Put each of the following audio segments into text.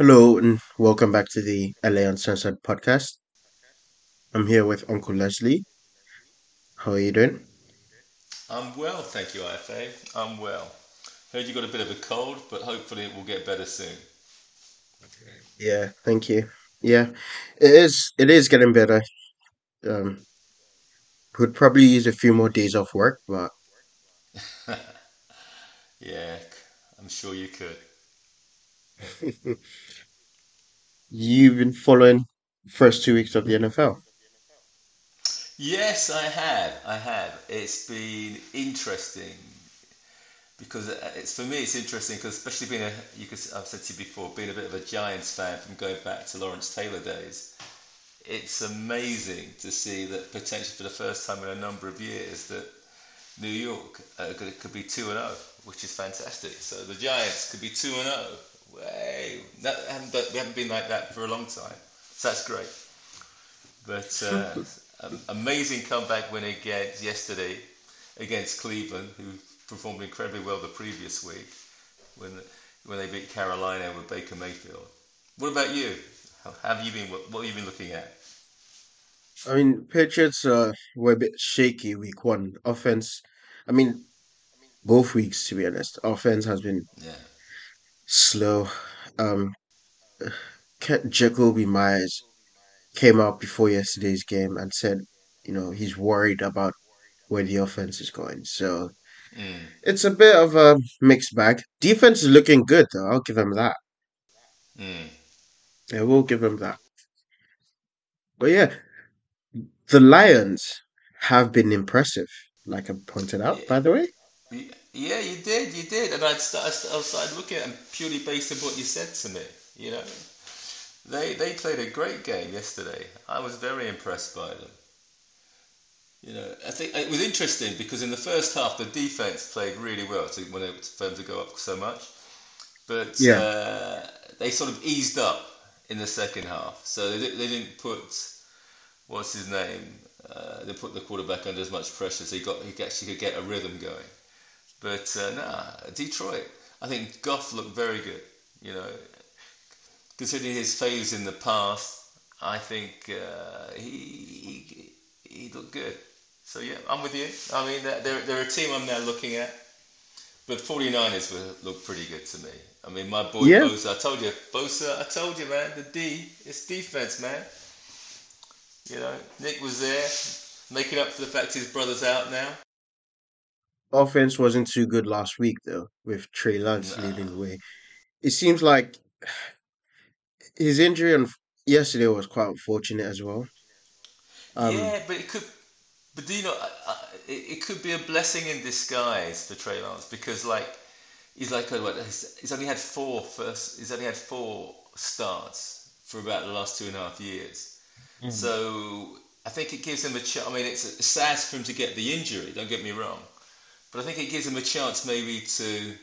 Hello and welcome back to the LA Uncensored podcast. I'm here with Uncle Leslie. How are you doing? I'm well, thank you, IFA. I'm well. Heard you got a bit of a cold, but hopefully it will get better soon. Yeah, thank you. Yeah, it is. It is getting better. Um, could probably use a few more days off work, but Yeah, I'm sure you could. you've been following the first two weeks of the NFL. Yes, I have. I have. It's been interesting because uh, it's for me. It's interesting because especially being a you could I've said to you before, being a bit of a Giants fan from going back to Lawrence Taylor days. It's amazing to see that potentially for the first time in a number of years that New York uh, could, could be two and zero, which is fantastic. So the Giants could be two and zero. Way that haven't, but we haven't been like that for a long time. So that's great. But uh, amazing comeback win against yesterday against Cleveland, who performed incredibly well the previous week when when they beat Carolina with Baker Mayfield. What about you? How have you been? What, what have you been looking at? I mean, Patriots uh, were a bit shaky week one. Offense, I mean, both weeks to be honest. Offense has been Yeah. Slow. Um, Jakobi Meyers came out before yesterday's game and said, you know, he's worried about where the offense is going. So Mm, it's a bit of a mixed bag. Defense is looking good, though. I'll give him that. mm. I will give him that. But yeah, the Lions have been impressive, like I pointed out, by the way. Yeah, you did, you did, and I'd start, I started looking at them purely based on what you said to me. You know, they they played a great game yesterday. I was very impressed by them. You know, I think it was interesting because in the first half the defense played really well to when it for them to go up so much, but Yeah. uh, they sort of eased up in the second half. So they, they didn't put what's his name. Uh, they put the quarterback under as much pressure, so he got he actually could get a rhythm going. But uh, nah, Detroit. I think Goff looked very good. You know, considering his failures in the past, I think uh, he, he he looked good. So yeah, I'm with you. I mean, they're they're they're a team I'm now looking at. But 49ers were, look pretty good to me. I mean, my boy Yeah. Bosa. I told you, Bosa. I told you, man. The D, it's defense, man. You know, Nick was there, making up for the fact his brother's out now. Offense wasn't too good last week, though, with Trey Lance leading the way. It seems like his injury on yesterday was quite unfortunate as well. Um, Yeah, but it could. But do you know, it, it could be a blessing in disguise for Trey Lance because, like, he's like, what, he's, he's only had four first. He's only had four starts for about the last two and a half years. Mhm. So I think it gives him a chance. I mean, it's sad for him to get the injury. Don't get me wrong, but I think it gives him a chance maybe to,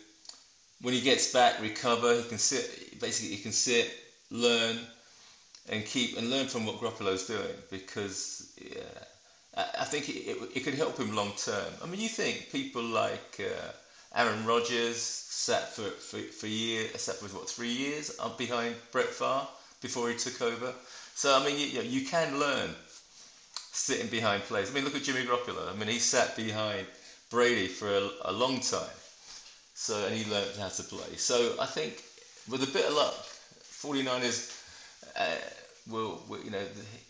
when he gets back, recover. He can sit. Basically, he can sit, learn, and keep and learn from what Garoppolo's doing because yeah, I, I think it, it, it could help him long term. I mean, you think people like uh, Aaron Rodgers sat for for for years, sat for what three years up behind Brett Favre before he took over. So I mean, you, you, know, you can learn sitting behind players. I mean, look at Jimmy Garoppolo. I mean, he sat behind Brady for a, a long time. So and he learned how to play. So I think with a bit of luck, 49ers uh, will, will, you know,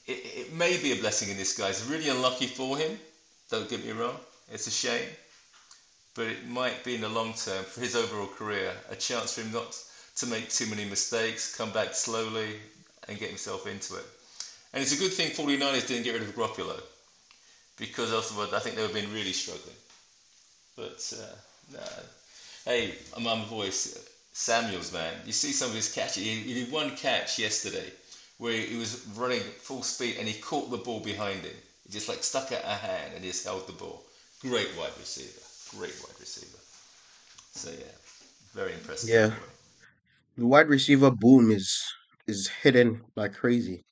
it, it may be a blessing in disguise. Really unlucky for him. Don't get me wrong. It's a shame, but it might be in the long term for his overall career a chance for him not to make too many mistakes, come back slowly, and get himself into it. And it's a good thing 49ers didn't get rid of Garoppolo because otherwise I think they would have been really struggling. But uh, no. Hey, I'm on voice. Samuels, man. You see some of his catches. He, he did one catch yesterday where he, was running full speed and he caught the ball behind him. He just like stuck out a hand and just held the ball. Great wide receiver. Great wide receiver. So yeah, very impressive. yeah, the wide receiver boom is is hitting like crazy.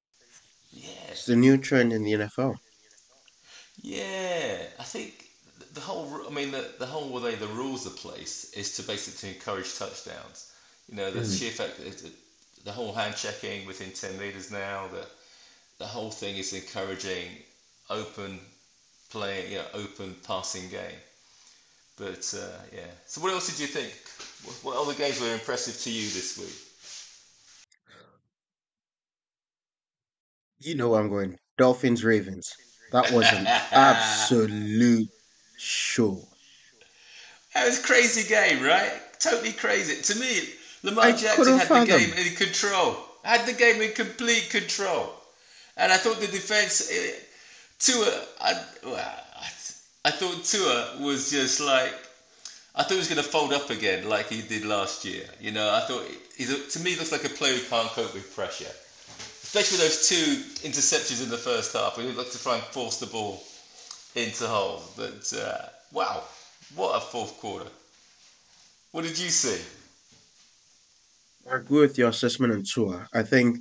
Yeah, It's the new trend in the NFL. yeah. I think the whole. I mean, the, the whole way the rules are placed is to basically encourage touchdowns. You know, the Mm. sheer fact that the whole hand checking within 10 meters now. The the whole thing is encouraging open play, you know, open passing game. But uh, yeah. So what else did you think? What, what other games were impressive to you this week? You know where I'm going. Dolphins Ravens. That was an absolute show. That was a crazy game, right? Totally crazy. To me, Lamar I Jackson had the game in control. Had the game in complete control. And I thought the defense, eh, Tua, I, well, I, I thought Tua was just like, I thought he was going to fold up again like he did last year. You know, I thought, he's a, to me, he looks like a player who can't cope with pressure. Especially with those two interceptions in the first half. We looked to try and force the ball into hole. But, uh, wow, what a fourth quarter. What did you see? I agree with your assessment on Tua. I think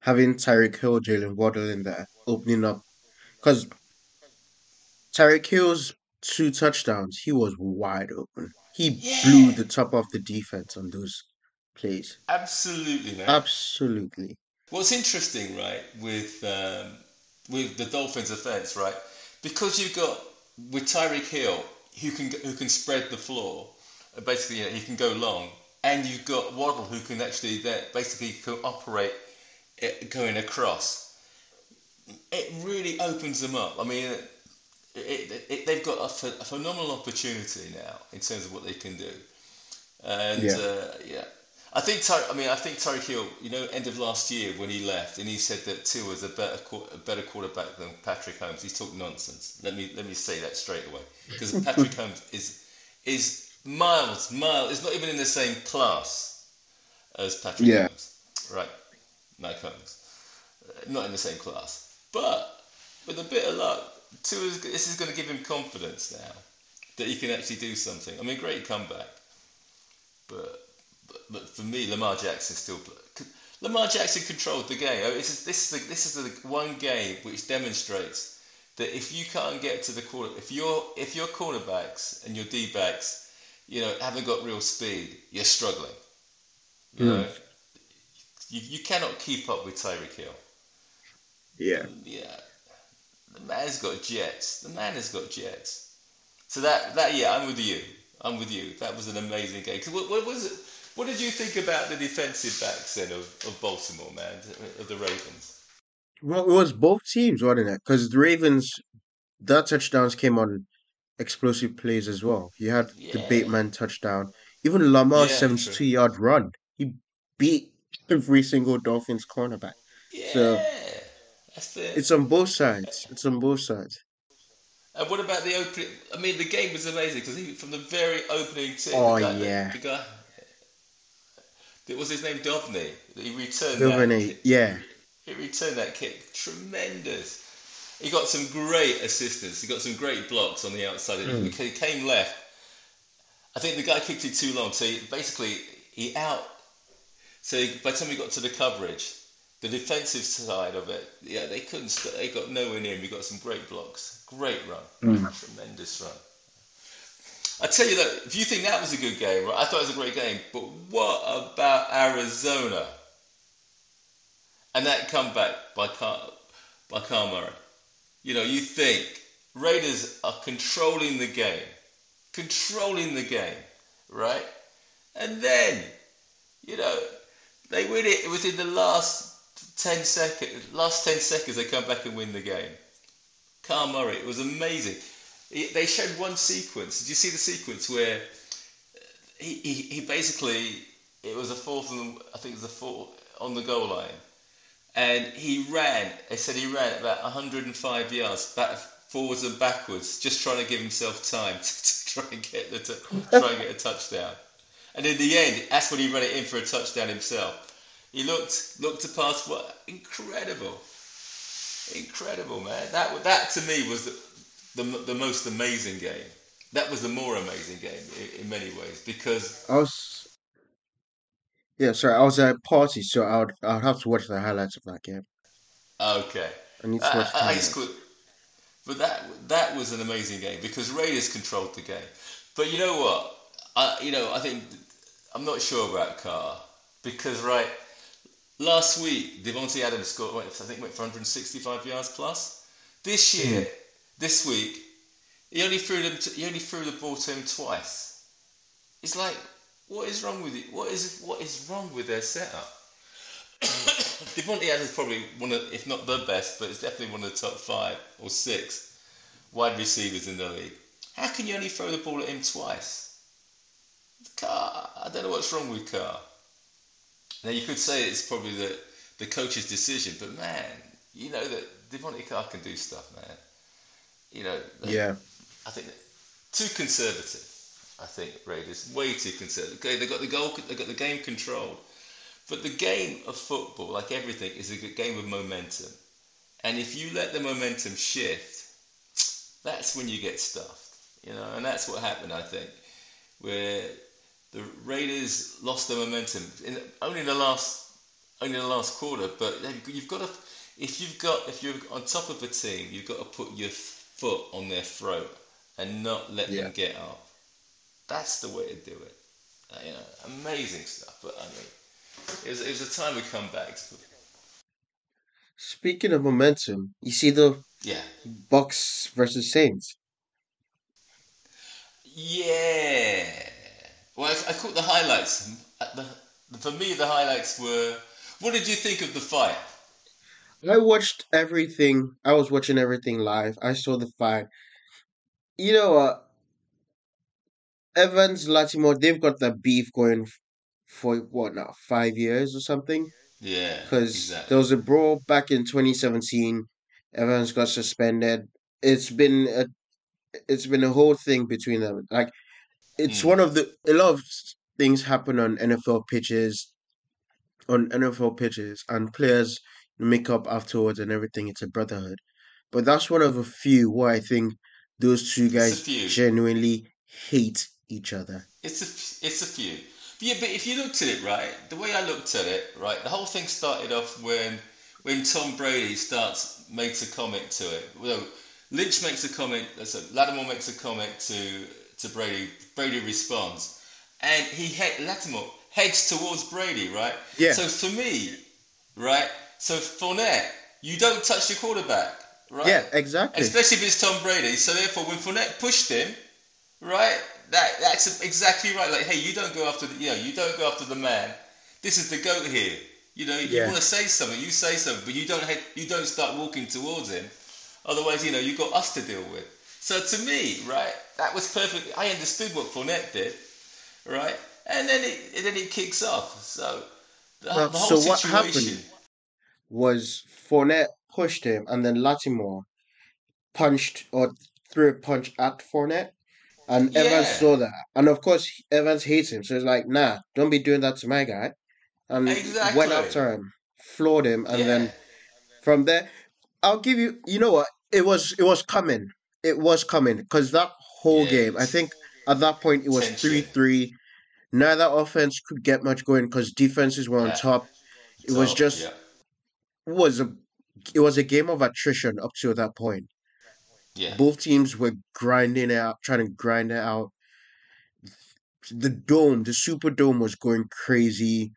having Tyreek Hill, Jaylen Waddle in there, opening up, because Tyreek Hill's two touchdowns, he was wide open. He blew the top off the defense on those plays. absolutely, man. Absolutely. What's interesting, right, with um, with the Dolphins' offense, right, because you've got with Tyreek Hill who can who can spread the floor, uh, basically you know, he can go long, and you've got Waddle who can actually that basically can operate going across. It really opens them up. I mean, it, it, it, they've got a, ph- a phenomenal opportunity now in terms of what they can do. And Yeah. uh, yeah, I think Ty- I mean I think Tyreek Hill, you know, end of last year when he left, and he said that Tua was a better a better quarterback than Patrick Mahomes. He talked nonsense. Let me let me say that straight away because Patrick Mahomes is is miles miles. It's not even in the same class as Patrick Yeah. Holmes, right? Mike Holmes, Uh, not in the same class. But with a bit of luck, Tua's, this is going to give him confidence now that he can actually do something. I mean, great comeback. But, but, but for me, Lamar Jackson still. Lamar Jackson controlled the game. I mean, This is this is the, this is the one game which demonstrates that if you can't get to the quarter, if your if your cornerbacks and your D backs, you know, haven't got real speed, you're struggling. You Mm. know, you, you cannot keep up with Tyreek Hill. Yeah. Yeah, the man's got jets. The man has got jets. So that that yeah, I'm with you. I'm with you. That was an amazing game. 'Cause What, what was it? What did you think about the defensive backs then of, of Baltimore, man, of the Ravens? Well, it was both teams, wasn't it? Because the Ravens, their touchdowns came on explosive plays as well. You had the Bateman touchdown, even Lamar's yeah, true. 72 yard run. He beat every single Dolphins cornerback. So Yeah, that's it's on both sides. It's on both sides. And what about the opening? I mean, the game was amazing because from the very opening tip, oh, the Oh, guy, the, yeah. the guy, it was his name Dovney. He returned that Duvernay, yeah. He returned that kick. Tremendous. He got some great assistance. He got some great blocks on the outside. He Mm. he came left. I think the guy kicked it too long. So he, basically, he out. So he, by the time he got to the coverage, the defensive side of it, yeah, they couldn't. They got nowhere near him. He got some great blocks. Great run. Mm. Tremendous run. I tell you that if you think that was a good game, right? I thought it was a great game. But what about Arizona and that comeback by Car- by Kyler Murray? You know, you think Raiders are controlling the game, controlling the game, right? And then, you know, they win it within the last ten seconds. Last ten seconds, they come back and win the game. Kyler Murray, it was amazing. He- They showed one sequence. Did you see the sequence where he, he, he basically it was a fourth and I think it was a fourth on the goal line, and he ran. They said he ran about 105 yards back forwards and backwards, just trying to give himself time to, to try and get the try and get a touchdown. And in the end, that's when he ran it in for a touchdown himself. He looked looked to pass. What incredible, incredible man! That that to me was the, the the most amazing game. That was the more amazing game in, in many ways because I was, yeah, sorry, I was at a party, so I would, I would have to watch the highlights of that game. okay, I need to watch the I, I just could, highlights. but that that was an amazing game because Raiders controlled the game. But you know what? I you know I think I'm not sure about Carr because right. last week Davante Adams scored. I think went for 165 yards plus. This Hmm. year, this week, he only threw them. To, he only threw the ball to him twice. It's like, what is wrong with it? What is what is wrong with their setup? Davante Adams is probably one of, if not the best, but it's definitely one of the top five or six wide receivers in the league. How can you only throw the ball at him twice? Carr, I don't know what's wrong with Carr. Now you could say it's probably the the coach's decision, but man, you know that Devontae Carr can do stuff, man. You know, Yeah. I think too conservative. I think Raiders way too conservative. Okay, they got the goal, they got the game controlled, but the game of football, like everything, is a game of momentum. And if you let the momentum shift, that's when you get stuffed. You know, and that's what happened. I think, where the Raiders lost their momentum in only in the last only in the last quarter. But you've got to, if you've got if you're on top of a team, you've got to put your foot on their throat and not let Yeah. them get up. That's the way to do it. Uh, you know, amazing stuff. But I mean, it was it was a time of comebacks. But Speaking of momentum, you see the yeah, Bucs versus Saints. yeah. Well, I, I caught the highlights. Uh, The, for me, the highlights were. What did you think of the fight? I watched everything. I was watching everything live. I saw the fight. You know what? Evans, Lattimore, they've got the beef going for what now, five years or something? Yeah, Because exactly. there was a brawl back in 2017. Evans got suspended. It's been a, it's been a whole thing between them. Like it's Mm. one of the a lot of things happen on NFL pitches, on NFL pitches, and players make up afterwards and everything. It's a brotherhood. But that's one of a few where I think those two guys genuinely hate each other. It's a it's a few. But yeah, but if you looked at it right, the way I looked at it, right, the whole thing started off when when Tom Brady starts makes a comment to it. Well, Lynch makes a comment. That's uh, So Lattimore makes a comment to to Brady. Brady responds, and he head Lattimore heads towards Brady, right? Yeah. So for me, right, so Fournette, you don't touch your quarterback, right? Yeah, exactly. Especially if it's Tom Brady. So therefore, when Fournette pushed him, right, that that's exactly right. Like, hey, you don't go after the, you know, you don't go after the man. This is the goat here. You know, you want to say something, you say something, but you don't you don't start walking towards him. Otherwise, you know, you've got us to deal with. So to me, right, that was perfect. I understood what Fournette did, right, and then it and then it kicks off. So the, Well, the whole so what situation. Was Fournette pushed him and then Lattimore punched or threw a punch at Fournette? And Evans saw that. And of course, Evans hates him. So he's like, nah, don't be doing that to my guy. And went after him, floored him. And yeah. then from there, I'll give you, you know what? It was, it was coming. It was coming. Because that whole Yeah, game, I think at that point it was 3 3. Neither offense could get much going because defenses were on Yeah. top. It was just yeah. Was a it was a game of attrition up to that point. Yeah. Both teams were grinding it out, trying to grind it out. The dome, the Superdome was going crazy.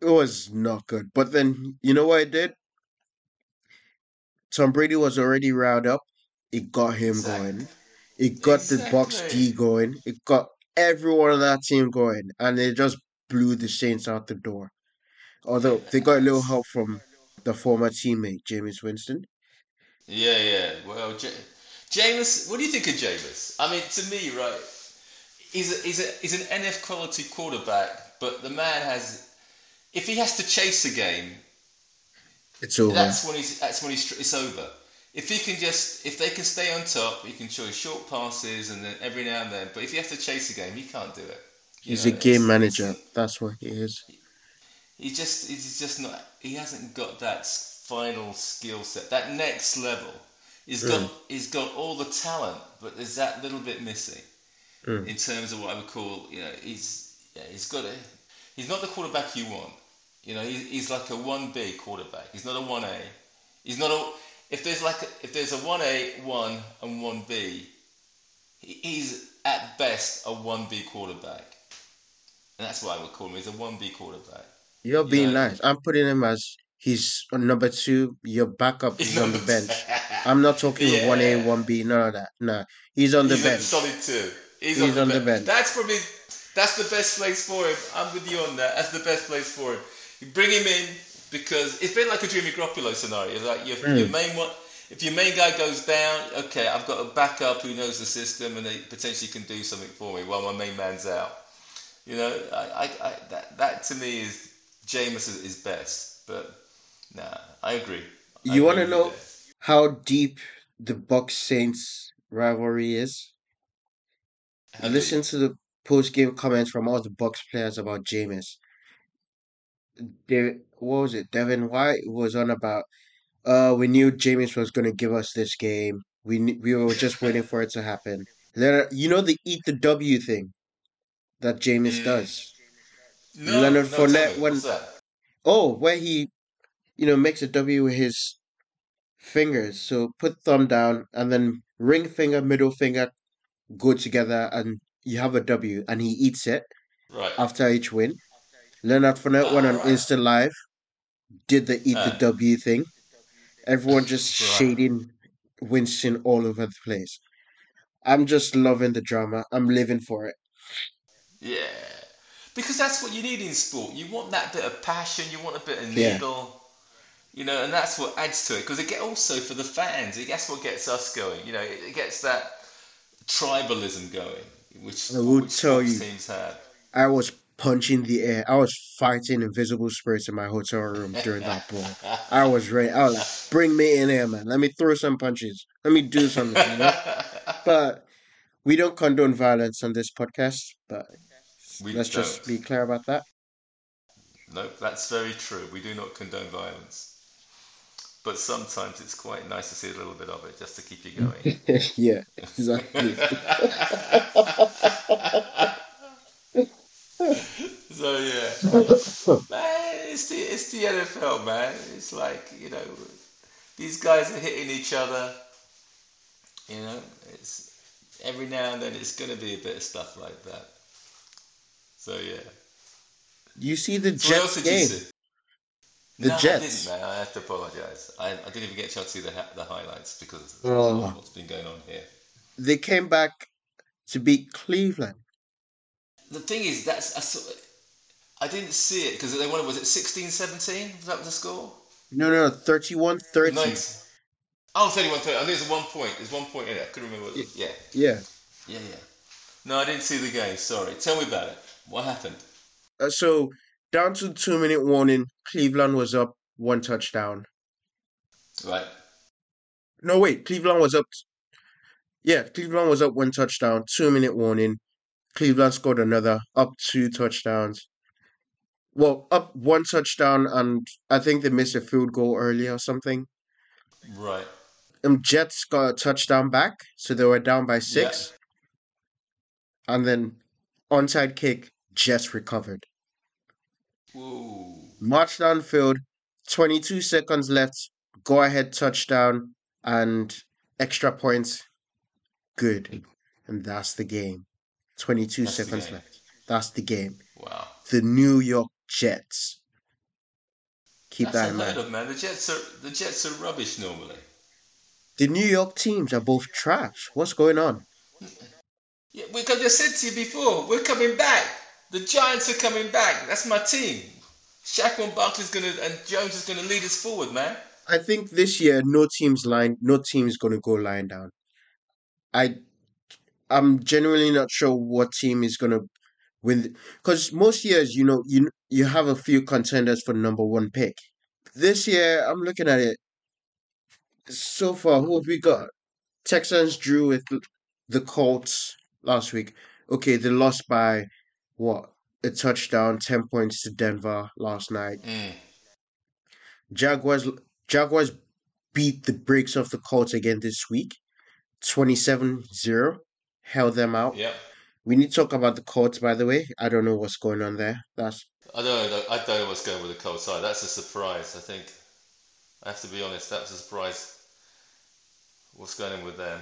It was not good. But then you know what it did? Tom Brady was already riled up. It got him Exactly. going. It got the Bucs Exactly. D going. It got everyone on that team going, and it just blew the Saints out the door. Although they got a little help from the former teammate Jameis Winston. Yeah, yeah. Well, J- Jameis, what do you think of Jameis? I mean, to me, right, he's a, he's a, he's an NF quality quarterback, but the man has, if he has to chase a game, It's over. that's when he's that's when he's it's over. If he can just if they can stay on top, he can show short passes and then every now and then. But if he has to chase a game, he can't do it. You He's know, a game manager. That's what he is. He just he's just not he hasn't got that final skill set. That next level. He's got Mm. he's got all the talent but there's that little bit missing Mm. in terms of what I would call you know he's yeah, he's got a he's not the quarterback you want. You know he, he's like a 1B quarterback. He's not a 1A he's not a if there's like a, if there's a 1A 1 and 1B he- he's at best a 1B quarterback. And that's why I would call him. He's a 1B quarterback You're You being know, nice. I'm putting him as he's number two. Your backup he's is on the number bench. I'm not talking one A, one B, none of that. Nah, he's on the He's a bench. solid two. He's on the on the bench. bench. That's probably that's the best place for him. I'm with you on that. That's the best place for him. You bring him in because it's been like a Jimmy Garoppolo scenario. Like your, your Mm. main one, if your main guy goes down, okay, I've got a backup who knows the system and they potentially can do something for me while my main man's out. You know, I, I, I that that to me is Jameis is, is best. But nah, I agree. I You want to know there. how deep the Bucs Saints rivalry is? How? Listen to the post game comments from all the Bucs players about Jameis. They, what was it? Devin White was on about. Uh, we knew Jameis was going to give us this game. We we were just waiting for it to happen. Leonard, you know the eat the W thing that Jameis does. No, Leonard no, Fournette me. When oh where he you know makes a W with his fingers. So put thumb down and then ring finger, middle finger go together and you have a W and he eats it Right. after each win. Leonard Fournette went on right. Insta Live, did the eat the Ah, W thing. Everyone just right. shading Winston all over the place. I'm just loving the drama. I'm living for it. Yeah. Because that's what you need in sport. You want that bit of passion. You want a bit of Yeah. needle. You know, and that's what adds to it. Because it get also for the fans. It that's what gets us going. You know, it, it gets that tribalism going, which I will which tell you, teams have. I was punching the air. I was fighting invisible spirits in my hotel room during that ball. I was ready. I was like, bring me in here, man. Let me throw some punches. Let me do something, you know? But we don't condone violence on this podcast, but we let's just don't. be clear about that. No, that's very true. We do not condone violence. But sometimes it's quite nice to see a little bit of it just to keep you going. yeah, exactly. So yeah, man, it's the it's the NFL, man. It's like you know, these guys are hitting each other. You know, it's every now and then it's gonna be a bit of stuff like that. So yeah. you see the So Jets game? The No, I didn't, Jets. man. I have to apologise. I, I didn't even get a chance to see the ha- the highlights because of Oh, what's been going on here. they came back to beat Cleveland. The thing is, that's I, saw, I didn't see it because they won. Was it 16-17? Was that the score? No, no, 31 Or 30. 19? Oh, 31 30. I think there's one point. There's one point in it. I couldn't remember. What, yeah, Yeah. yeah, yeah. No, I didn't see the game. Sorry. Tell me about it. What happened? Uh, so, down to two minute warning, Cleveland was up one touchdown. Right. No, wait, Cleveland was up. Yeah, Cleveland was up one touchdown, two minute warning. Cleveland scored another, up two touchdowns. Well, up one touchdown, and I think they missed a field goal early or something. Right. Um, Jets got a touchdown back, so they were down by Yeah. six. And then onside kick, Jets recovered. Ooh. March downfield, 22 seconds left, go ahead touchdown, and extra points, good. And that's the game. 22 That's seconds left. That's the game. Wow. The New York Jets. Keep That's that in mind. of, man. The Jets are the Jets are rubbish normally. The New York teams are both trash. What's going on? Yeah, because I said to you before, we're coming back. The Giants are coming back. That's my team. Saquon Barkley's gonna and Jones is gonna lead us forward, man. I think this year no team's line no team's gonna go lying down. I I'm genuinely not sure what team is gonna win because most years you know you you have a few contenders for number one pick. This year I'm looking at it so far. Who have we got? Texans drew with the Colts last week. Okay, they lost by what a touchdown, ten points to Denver last night. Mm. Jaguars Jaguars beat the brakes off the Colts again this week. 27-0. Held them out. Yep. We need to talk about the Colts, by the way. I don't know what's going on there. That's I don't know. I don't know what's going with the Colts side. That's a surprise. I think. I have to be honest. That's a surprise. What's going on with them?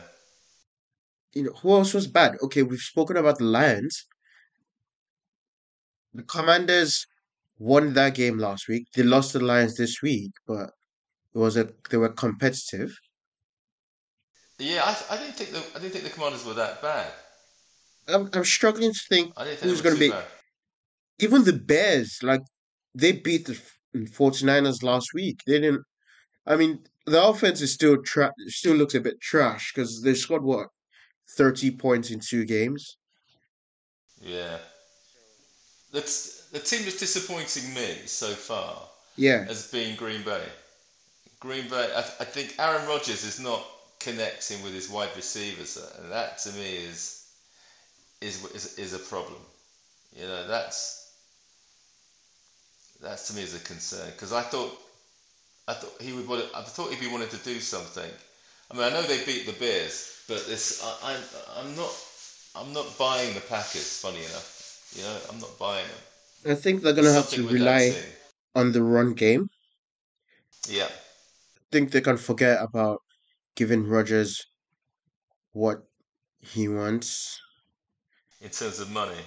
you know who else was bad? Okay, we've spoken about the Lions. The Commanders won that game last week. They lost the Lions this week, but it was a they were competitive. Yeah, I, I didn't think the I didn't think the Commanders were that bad. I'm I'm struggling to think think who's going to be bad. even the Bears. Like they beat the 49ers last week. They didn't. I mean, the offense is still tra- still looks a bit trash because they scored what 30 points in two games. Yeah, the the team that's disappointing me so far Yeah, has been Green Bay. Green Bay, I, I think Aaron Rodgers is not connecting with his wide receivers, uh, and that to me is is is, is a problem. You know, that's that's to me is a concern because I thought I thought he would. I thought if he wanted to do something, I mean, I know they beat the Bears, but this I, I'm I'm not I'm not buying the Packers. Funny enough, you know, I'm not buying. I think they're gonna have to rely on the run game. Yeah, I think they can forget about giving Rodgers what he wants. in terms of money.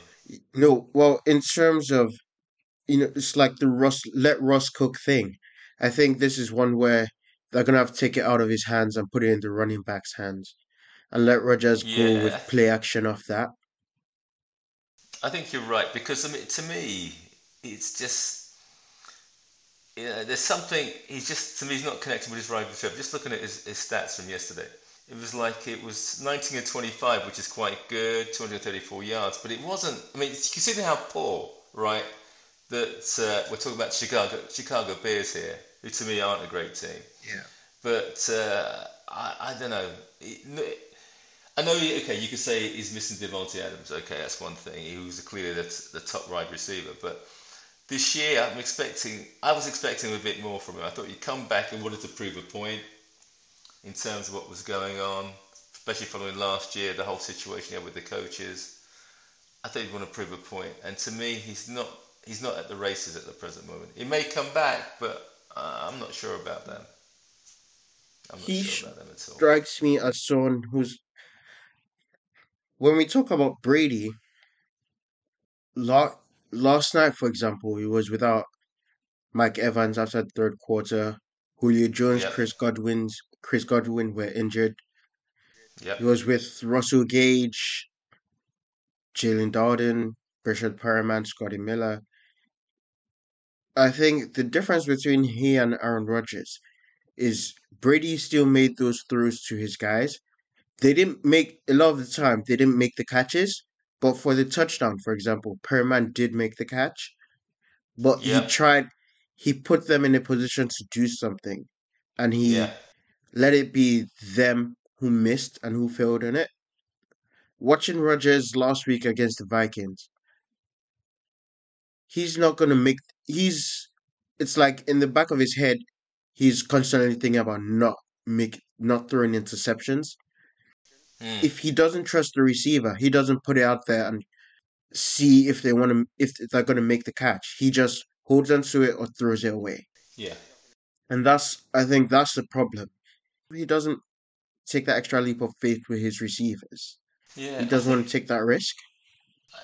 No, well, in terms of you know, it's like the Russ let Russ cook thing. I think this is one where they're gonna have to take it out of his hands and put it in the running back's hands and let Rodgers go with play action off that. I think you're right because I mean, to me, it's just you know, there's something. He's just to me, he's not connecting with his right receiver. Just looking at his, his stats from yesterday, it was like it was 19 and 25, which is quite good, 234 yards, but it wasn't. I mean, considering how poor, right? That uh, we're talking about Chicago, Chicago Bears here, who to me aren't a great team. Yeah. But uh, I, I don't know. It- I know. Okay, you could say he's missing Davante Adams. Okay, that's one thing. He was clearly the, the top wide receiver. But this year, I'm expecting. I was expecting a bit more from him. I thought he'd come back and wanted to prove a point in terms of what was going on, especially following last year, the whole situation he had with the coaches. I thought he'd want to prove a point. point, and to me, he's not. He's not at the races at the present moment. He may come back, but uh, I'm not sure about that. I'm not He sure about them at all. strikes me as someone who's when we talk about Brady, la- last night, for example, he was without Mike Evans after the third quarter. Julio Jones, Yep. Chris Godwin's Chris Godwin were injured. Yep. He was with Russell Gage, Jaelon Darden, Richard Perriman, Scotty Miller. I think the difference between he and Aaron Rodgers is Brady still made those throws to his guys. They didn't make a lot of the time. They didn't make the catches, but for the touchdown, for example, Perriman did make the catch. But he tried. He put them in a position to do something, and he Yeah. let it be them who missed and who failed in it. Watching Rodgers last week against the Vikings, he's not gonna make. He's. It's like in the back of his head, he's constantly thinking about not make not throwing interceptions. Mm. If he doesn't trust the receiver, he doesn't put it out there and see if they want to if they're gonna make the catch. He just holds onto it or throws it away, Yeah. and that's I think that's the problem. He doesn't take that extra leap of faith with his receivers. Yeah. He doesn't want to take that risk.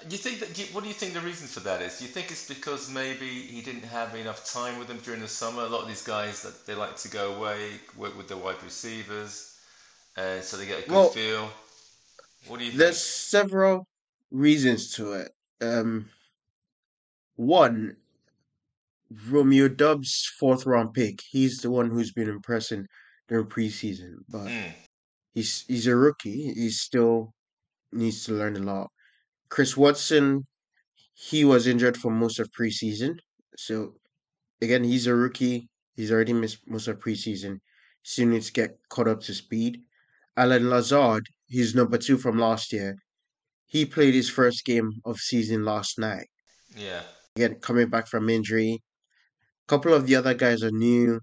You think that? do you- What do you think the reason for that is? Do you think it's because maybe he didn't have enough time with them during the summer? A lot of these guys that they like to go away, work with the wide receivers, and so they get a good Well, feel. What do you Think? There's several reasons to it. Um, one, Romeo Doubs' fourth round pick. He's the one who's been impressing during preseason, but Mm. he's he's a rookie. He still needs to learn a lot. Chris Watson, he was injured for most of preseason, so again, he's a rookie. He's already missed most of preseason. Still needs to get caught up to speed. Allen Lazard, he's number two from last year. He played his first game of season last night. Yeah. Again, coming back from injury. A couple of the other guys are new.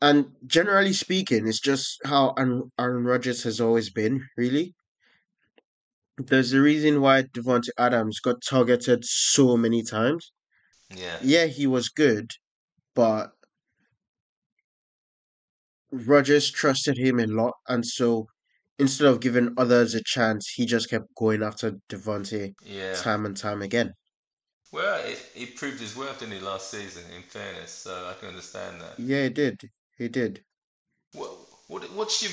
And generally speaking, it's just how Aaron, Aaron Rodgers has always been, really. There's a reason why Davante Adams got targeted so many times. Yeah. Yeah, he was good, but Rodgers trusted him a lot, and so instead of giving others a chance, he just kept going after Davante Yeah. time and time again. Well, it, he proved his worth, in the last season? In fairness, so I can understand that. Yeah, he did. He did. What, what what's your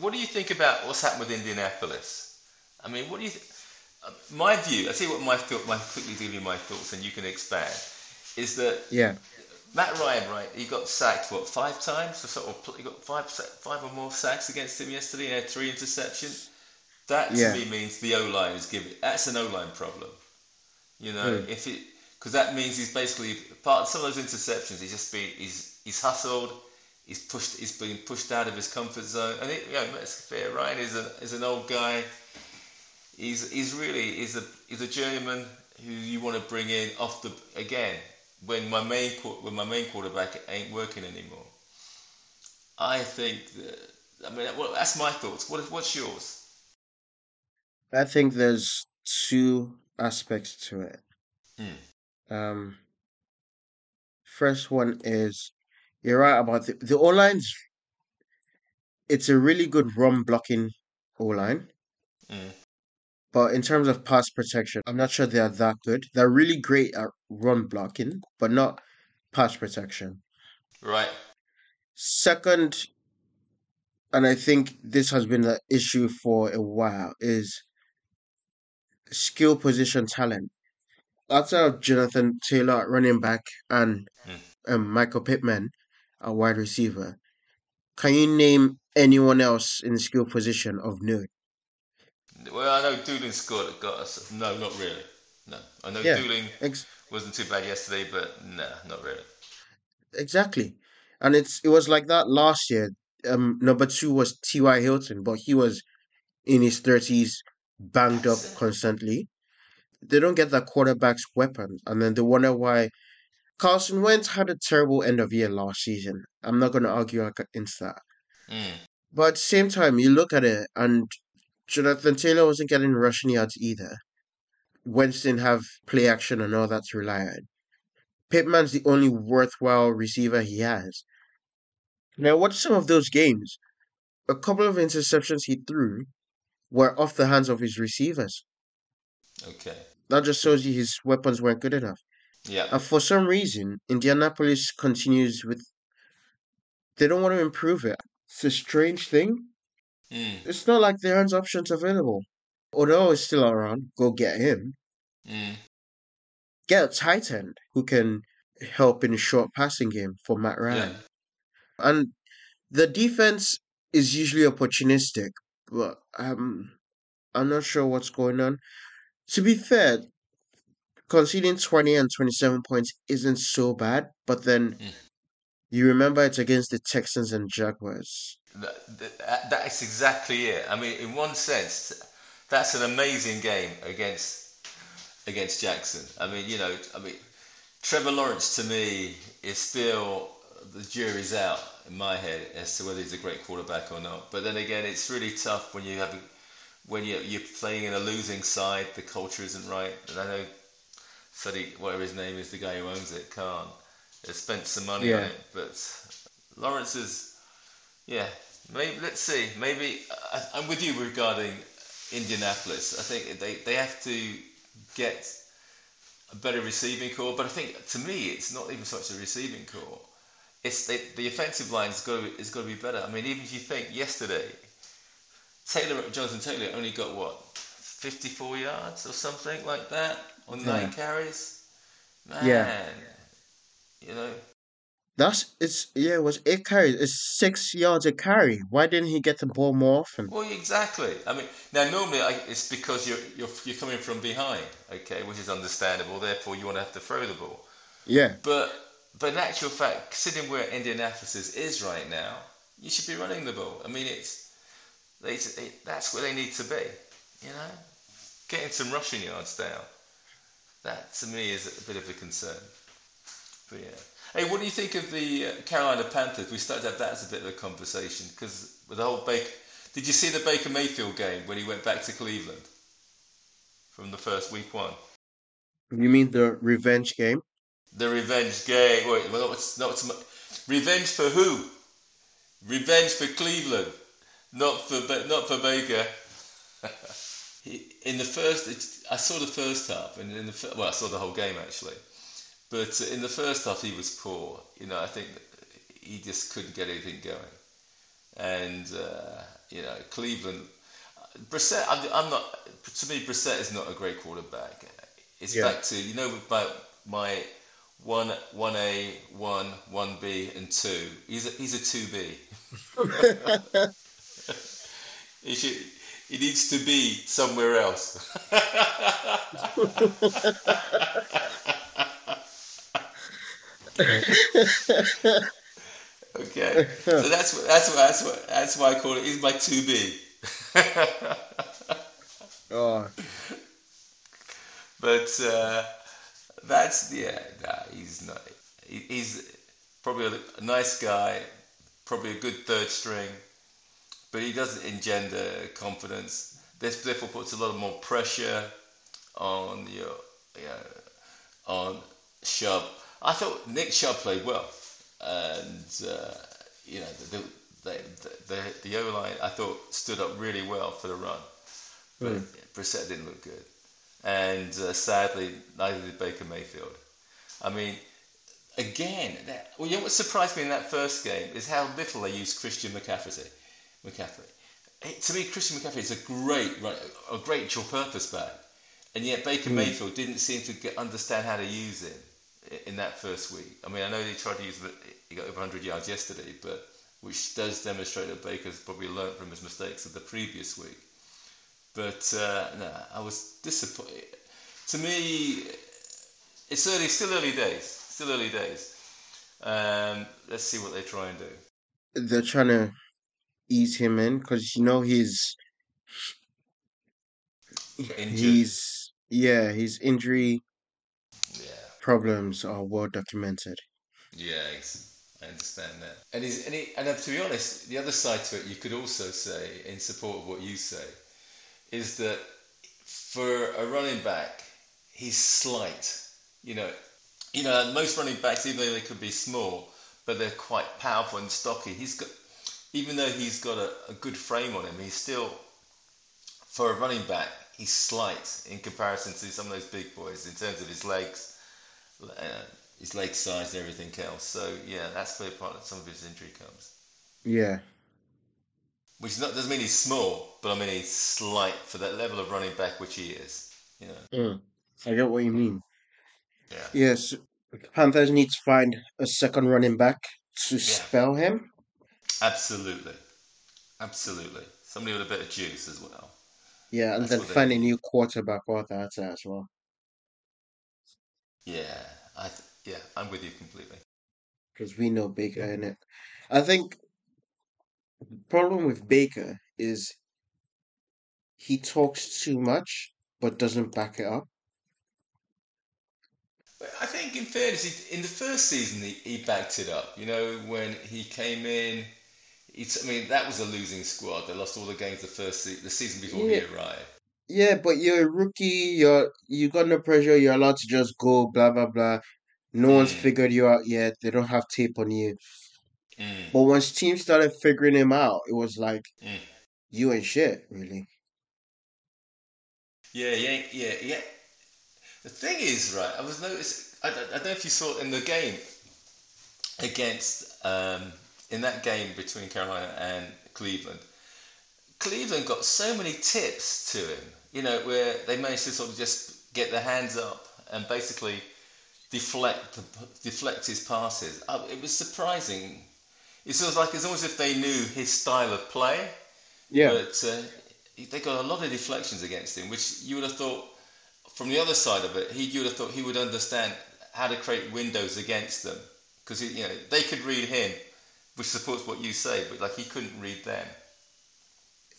what do you think about what's happened with Indianapolis? I mean, what do you? Th- uh, my view. I tell you what my thought. My quickly give you my thoughts, and you can expand. Is that Yeah. Matt Ryan, right? He got sacked what five times? Or sort of, he got five five or more sacks against him yesterday. He had three interceptions. That to Yeah. me means the O line is giving. That's an O line problem. You know, Hmm. if it because that means he's basically part of some of those interceptions. He's just been he's he's hustled. He's pushed. He's been pushed out of his comfort zone. And it, you know, let's fair. Ryan is a is an old guy. He's he's really he's a he's a journeyman who you want to bring in off the again when my main when my main quarterback ain't working anymore. I think that I mean well, that's my thoughts. What what's yours? I think there's two aspects to it. Hmm. Um, first one is you're right about the the O line's. It's a really good run blocking O line, Mm. But in terms of pass protection, I'm not sure they are that good. They're really great at run blocking, but not pass protection. Right. Second, and I think this has been an issue for a while, is skill position talent. Outside of Jonathan Taylor at running back and Mm. um, Michael Pittman a wide receiver, can you name anyone else in the skill position of note? Well, I know Doolin scored. Got us. No, not really. No, I know Yeah, Doolin ex- wasn't too bad yesterday, but no, not really. exactly. And it's it was like that last year. Um, number two was T.Y. Hilton, but he was in his thirties, banged up it. constantly. They don't get that quarterback's weapons, and then they wonder why Carson Wentz had a terrible end of year last season. I'm not going to argue against that. Mm. But at the same time, you look at it, and Jonathan Taylor wasn't getting rushing yards either. Wentz didn't have play action and all that to rely on. Pittman's the only worthwhile receiver he has. Now, watch some of those games. A couple of interceptions he threw were off the hands of his receivers. Okay. That just shows you his weapons weren't good enough. Yeah. And for some reason, Indianapolis continues with. They don't want to improve it. It's a strange thing. Mm. It's not like there aren't options available. Odell is still around. Go get him. Mm. Get a tight end who can help in a short passing game for Matt Yeah. Ryan. And the defense is usually opportunistic, but um, I'm not sure what's going on. To be fair, conceding 20 and 27 points isn't so bad, but then Mm. You remember it's against the Texans and Jaguars. That, that, that's exactly it. I mean, in one sense, that's an amazing game against against Jackson. I mean, you know, I mean, Trevor Lawrence to me is still the jury's out in my head as to whether he's a great quarterback or not. But then again, it's really tough when you have when you you're playing in a losing side, the culture isn't right. And I know Sadiq, whatever his name is, the guy who owns it, Khan, has spent some money on it, but Lawrence is, yeah. Maybe let's see. Maybe I, I'm with you regarding Indianapolis. I think they they have to get a better receiving core, but I think to me it's not even such a receiving core. It's they, the offensive line is got to is got to be better. I mean, even if you think yesterday, Taylor Jonathan Taylor only got what 54 yards or something like that on nine carries. Man, Yeah. You know, That's it's yeah, it was eight carries. It's six yards a carry. Why didn't he get the ball more often? Well, exactly. I mean, now normally I, it's because you're you're you're coming from behind, okay, which is understandable. Therefore, you want to have to throw the ball. Yeah, But but in actual fact, considering where Indianapolis is, right now, you should be running the ball. I mean, it's they, they that's where they need to be. You know, getting some rushing yards down. That to me is a bit of a concern. But yeah. Hey, what do you think of the uh, Carolina Panthers? We started to have that as a bit of a conversation because with the whole Baker. Did you see the Baker Mayfield game when he went back to Cleveland from the first week one? you mean the revenge game? The revenge game. Wait, well, not, not so much. Revenge for who? Revenge for Cleveland, not for not for Baker. in the first, I saw the first half, and in the well, I saw the whole game actually. But in the first half, he was poor. You know, I think he just couldn't get anything going. And uh, you know, Cleveland, Brissett. I'm, I'm, not. To me, Brissett is not a great quarterback. It's yeah. back to you know about my one one A, one one B, and two. He's a he's a two B. he should. He needs to be somewhere else. okay, so that's that's what that's what that's why I call it. He's my two B. oh. But uh, that's yeah, nah, he's not. He, he's probably a, a nice guy, probably a good third string, but he doesn't engender confidence. This therefore puts a lot more pressure on your, you know, on Chubb. I thought Nick Chubb played well, and uh, you know the the the, the, the O line I thought stood up really well for the run, but mm. Brissett didn't look good, and uh, sadly neither did Baker Mayfield. I mean, again, that, well, you know what surprised me in that first game is how little they used Christian McCaffrey. McCaffrey. It, to me, Christian McCaffrey is a great, a great dual purpose back, and yet Baker mm. Mayfield didn't seem to get, understand how to use him in that first week. I mean, I know he tried to use it, he got over 100 yards yesterday, but which does demonstrate that Baker's probably learned from his mistakes of the previous week. But uh, no, I was disappointed. To me, it's early, still early days, still early days. Um, let's see what they try and do. They're trying to ease him in because you know he's Injured. he's yeah his injury problems are well documented. Yeah, I understand that. And and, he, and to be honest, the other side to it, you could also say, in support of what you say, is that for a running back, he's slight. You know, you know, most running backs, even though they could be small, but they're quite powerful and stocky. He's got, even though he's got a, a good frame on him, he's still, for a running back, he's slight in comparison to some of those big boys in terms of his legs uh, his leg size and everything else. So yeah, that's where part of some of his injury comes. Yeah. Which not, doesn't mean he's small, but I mean he's slight for that level of running back which he is. You know. Mm, I get what you mean. Yeah. Yes, Panthers need to find a second running back to yeah. spell him. Absolutely, absolutely. Somebody with a bit of juice as well. Yeah, and That's then find a new quarterback after that as well. Yeah, I th- yeah, I'm with you completely. because we know Baker in it. I think the problem with Baker is he talks too much but doesn't back it up. I think, in fairness, he, in the first season he, he backed it up. You know, when he came in, it's, I mean, that was a losing squad. They lost all the games the first se- the season before he arrived. Yeah, but you're a rookie. You're you got no pressure. You're allowed to just go. Blah blah blah. No one's Mm, figured you out yet. They don't have tape on you. mm, But once teams started figuring him out, it was like mm. you ain't shit, really. Yeah, yeah, yeah, yeah. The thing is, right, I was noticing, I, don't- I don't know if you saw in the game against, um, in that game between Carolina and Cleveland, Cleveland got so many tips to him, you know, where they managed to sort of just get their hands up and basically deflect deflect his passes. Uh, it was surprising. It was like it's almost as if they knew his style of play. Yeah. But uh, they got a lot of deflections against him, which you would have thought, from the other side of it, he you would have thought he would understand how to create windows against them because you know they could read him, which supports what you say, but like he couldn't read them.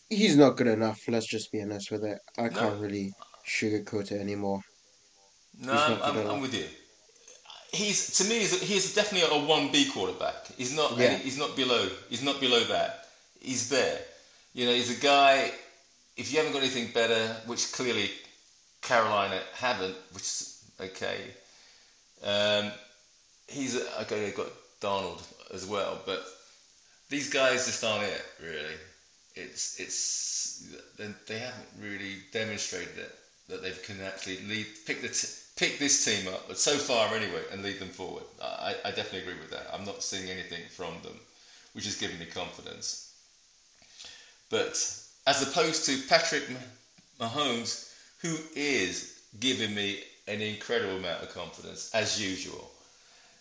He's not good enough. Let's just be honest with it. I No, can't really sugarcoat it anymore. no, I'm, I'm, I'm with you. He's to me, he's, he's definitely a one B quarterback. He's not Yeah. he's not below. He's not below that. He's there. You know, he's a guy. If you haven't got anything better, which clearly Carolina haven't, which is okay. Um, he's okay. They've got Darnold as well, but these guys just aren't it really. It's it's they haven't really demonstrated it that they can actually lead pick the t- pick this team up, but so far anyway, and lead them forward. I, I definitely agree with that. I'm not seeing anything from them which is giving me confidence. But as opposed to Patrick Mahomes, who is giving me an incredible amount of confidence as usual.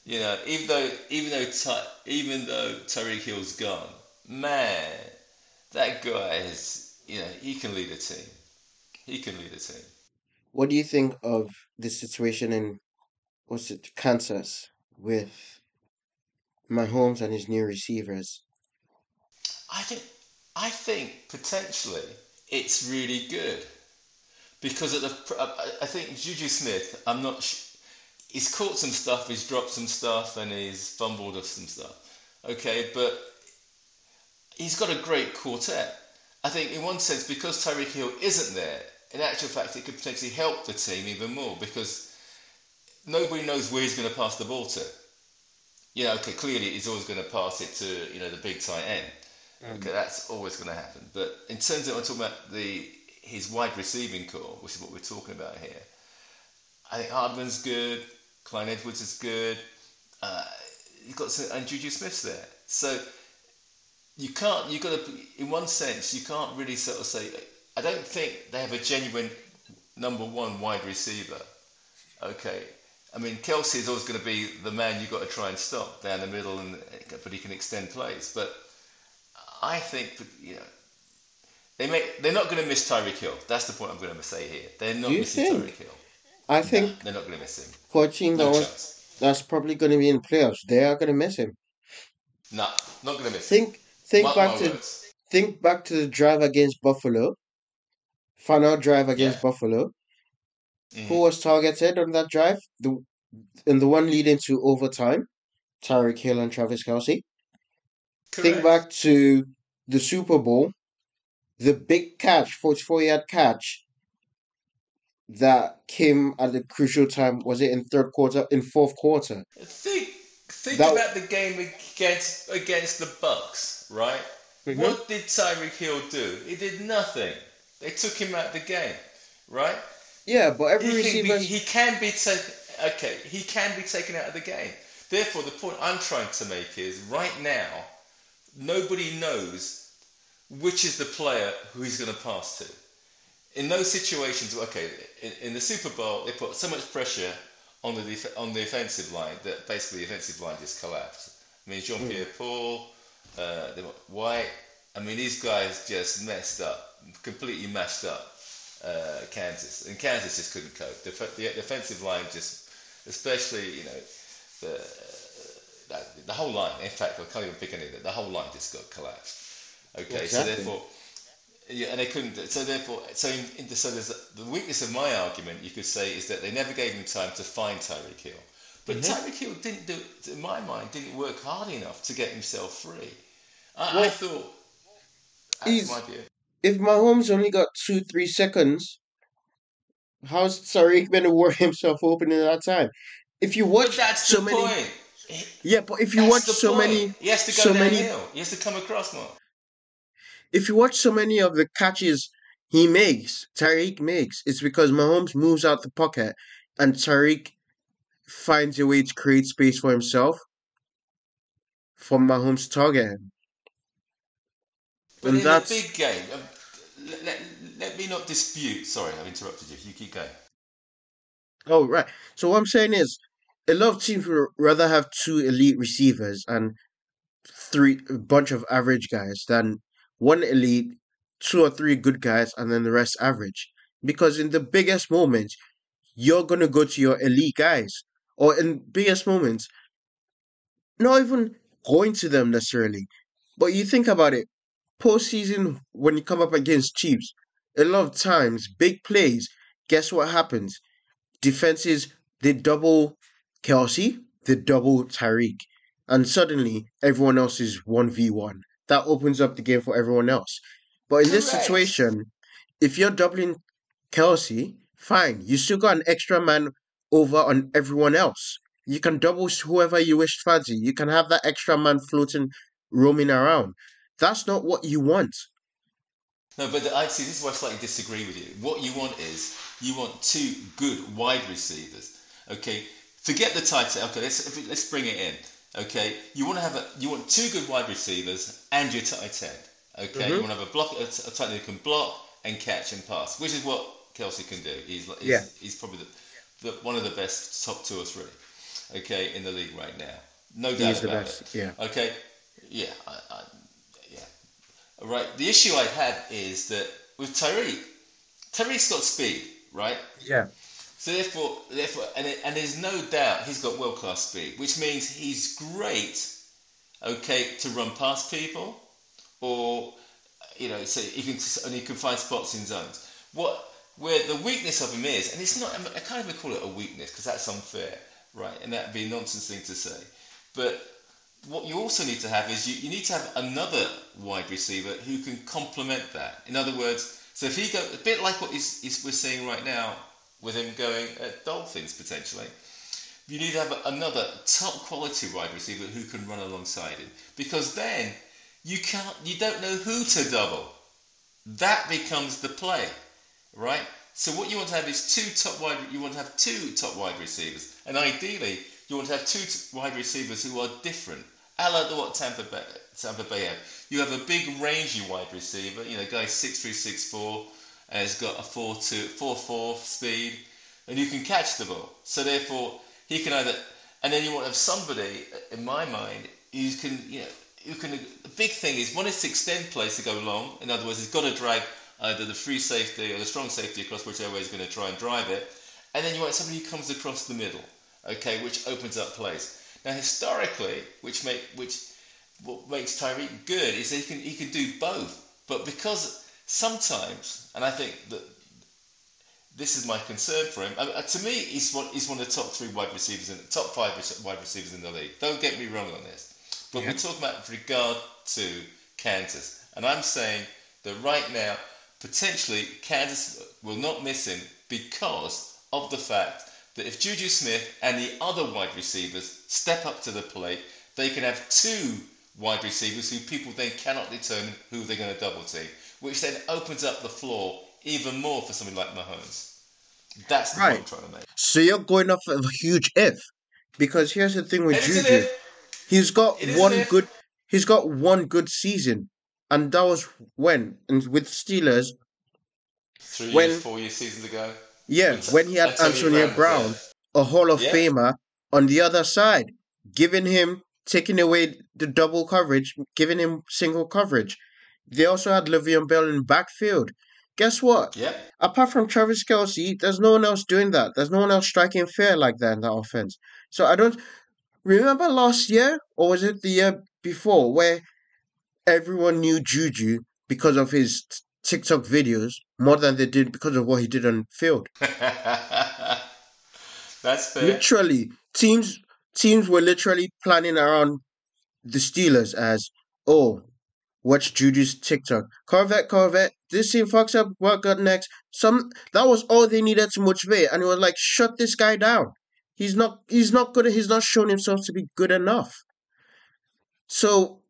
You know, even though even though even though Tyreek Hill's gone, man, that guy is you know he can lead a team. He can lead a team. What do you think of the situation in what's it Kansas with Mahomes and his new receivers? I think I think potentially it's really good because at the I think Juju Smith. I'm not. He's caught some stuff. He's dropped some stuff, and he's fumbled us some stuff. Okay, but he's got a great quartet. I think in one sense because Tyreek Hill isn't there, in actual fact, it could potentially help the team even more because nobody knows where he's going to pass the ball to. You know, okay, clearly he's always going to pass it to you know the big tight end. Mm. Okay, that's always going to happen. But in terms of I'm talking about the his wide receiving core, which is what we're talking about here, I think Hardman's good. Clyde Edwards is good. Uh, you've got some, and Juju Smith's there. So you can't. you've got to. In one sense, you can't really sort of say I don't think they have a genuine number one wide receiver. Okay. I mean, Kelce is always going to be the man you've got to try and stop down the middle, and but he can extend plays. But I think, you know, they make they're not going to miss Tyreek Hill. That's the point I'm going to say here. They're not you missing think? Tyreek Hill. I think they're not going to miss him. Team no that that's probably going to be in playoffs, they are going to miss him. No, not going to miss think, him. Think back to words. think back to the drive against Buffalo final drive against yeah. Buffalo. Mm-hmm. Who was targeted on that drive? The in the one leading to overtime, Tyreek Hill and Travis Kelce. Correct. Think back to the Super Bowl, the big catch, 44 yard catch that came at the crucial time. Was it in third quarter? In fourth quarter? Think think that, about the game against against the Bucs, right? Mm-hmm. What did Tyreek Hill do? He did nothing. They took him out of the game, right? Yeah, but every he receiver can be, he can be taken. Okay, he can be taken out of the game. Therefore, the point I'm trying to make is right now, nobody knows which is the player who he's going to pass to. In those situations, okay, in, in the Super Bowl, they put so much pressure on the def- on the offensive line that basically the offensive line just collapsed. I mean, Jean Pierre mm. Paul, uh, White. I mean, these guys just messed up completely mashed up uh, Kansas, and Kansas just couldn't cope. The, the, defensive line just, especially you know, the uh, the whole line. In fact, I can't even pick any. The whole line just got collapsed. Okay, exactly. so therefore. Yeah, and they couldn't. So therefore, so in, in the, so there's the weakness of my argument. You could say is that they never gave him time to find Tyreek Hill, but mm-hmm. Tyreek Hill didn't do, in my mind, didn't work hard enough to get himself free. I, well, I thought that's my view if Mahomes only got two, three seconds, how's Tyreek going to work himself open in that time? If you watch that's so the many, point. yeah, but if you that's watch so point. many, he has to go so downhill. many, he has to come across more. If you watch so many of the catches he makes, Tyreek makes, it's because Mahomes moves out the pocket and Tyreek finds a way to create space for himself for Mahomes to target him. But and in that's, a big game, um, let, let, let me not dispute. Sorry, I've interrupted you. You keep going. Oh, right. So what I'm saying is, a lot of teams would rather have two elite receivers and three a bunch of average guys than one elite, two or three good guys, and then the rest average. Because in the biggest moments, you're gonna go to your elite guys, or in biggest moments, not even going to them necessarily. But you think about it, postseason when you come up against Chiefs, a lot of times big plays. Guess what happens? Defenses they double Kelce, they double Tyreek, and suddenly everyone else is one v one. That opens up the game for everyone else. But in this situation, if you're doubling Kelce, fine. You still got an extra man over on everyone else. You can double whoever you wish fancy. You can have that extra man floating, roaming around. That's not what you want. No, but I see. This is where I slightly disagree with you. What you want is you want two good wide receivers. Okay, forget the tight end. Okay, let's let's bring it in. Okay, you want to have a you want two good wide receivers and your tight end. Okay, Mm-hmm. you want to have a block a, a tight end who can block and catch and pass, which is what Kelce can do. He's he's, Yeah. he's probably the, the one of the best top two or three. Okay, in the league right now, no doubt He's the about best. it. Yeah. Okay, yeah, I, I, yeah. Right. The issue I had is that with Tyreek, Tyreek's got speed, right? Yeah. So therefore, therefore, and, it, and there's no doubt he's got world class speed, which means he's great, okay, to run past people, or you know, so he can and he can find spots in zones. What where the weakness of him is, and it's not, I can't even call it a weakness because that's unfair, right? And that'd be a nonsense thing to say. But what you also need to have is you, you need to have another wide receiver who can complement that. In other words, so if he go a bit like what he's, he's, we're seeing right now with him going at Dolphins potentially, you need to have another top quality wide receiver who can run alongside him because then you can't you don't know who to double. That becomes the play, right? So what you want to have is two top wide. You want to have two top wide receivers, and ideally you want to have two wide receivers who are different. A la what Tampa Bay, Tampa Bay have. You have a big rangy wide receiver, you know, guy six three six four, Uh, has got a four two four four speed, and you can catch the ball. So therefore, he can either, and then you want to have somebody, uh, in my mind, who can, you know, who can. The big thing is one is to extend plays to go long. In other words, he's got to drag either the free safety or the strong safety across whichever way he's going to try and drive it, and then you want somebody who comes across the middle, okay, which opens up plays. Now, historically, which make which what makes Tyreek good is he can he can do both, but because sometimes, and I think that this is my concern for him. Uh, to me, he's one, he's one of the top three wide receivers in the top five wide receivers in the league. Don't get me wrong on this, but Yeah. we're talking about with regard to Kansas, and I'm saying that right now, potentially Kansas will not miss him because of the fact that if Juju Smith and the other wide receivers step up to the plate, they can have two wide receivers who people then cannot determine who they're going to double team, which then opens up the floor even more for somebody like Mahomes. That's the Right. point I'm trying to make. So you're going off of a huge if, because here's the thing with It Juju. He's got It one good. He's got one good season, and that was when and with Steelers. Three When- years, four years, seasons ago. Yeah, When- when he had Antonio Brown Brown, was a Hall of Yeah. Famer, on the other side, giving him taking away the double coverage, giving him single coverage. They also had Le'Veon Bell in backfield. Guess what? Yeah. Apart from Travis Kelce, there's no one else doing that. There's no one else striking fair like that in that offense. So I don't remember last year, or was it the year before, where everyone knew Juju because of his TikTok videos more than they did because of what he did on field. That's fair. Literally, teams teams were literally planning around the Steelers as, oh, watch Juju's TikTok. Corvette, Corvette, this team fucks up, what got next? Some that was all they needed to motivate, and it was like, shut this guy down. He's not he's not good he's not shown himself to be good enough. So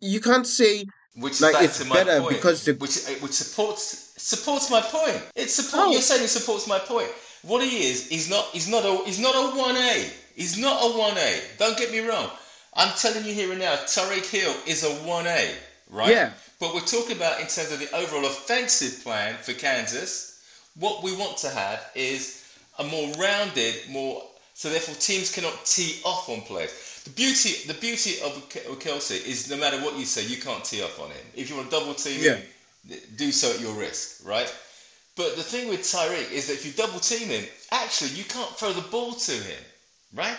you can't say Which Like, is it's to my better point, because the- which which supports supports my point. It support Oh. you're saying it supports my point. What he is, he's not he's not a he's not a one A. He's not a one A. Don't get me wrong. I'm telling you here and now, Tyreek Hill is a one A, right? Yeah. But we're talking about in terms of the overall offensive plan for Kansas. What we want to have is a more rounded, more so therefore teams cannot tee off on players. The beauty, the beauty of Kelce is no matter what you say, you can't tee off on him. If you want to double team him, do so at your risk, right? But the thing with Tyreek is that if you double team him, actually you can't throw the ball to him, right?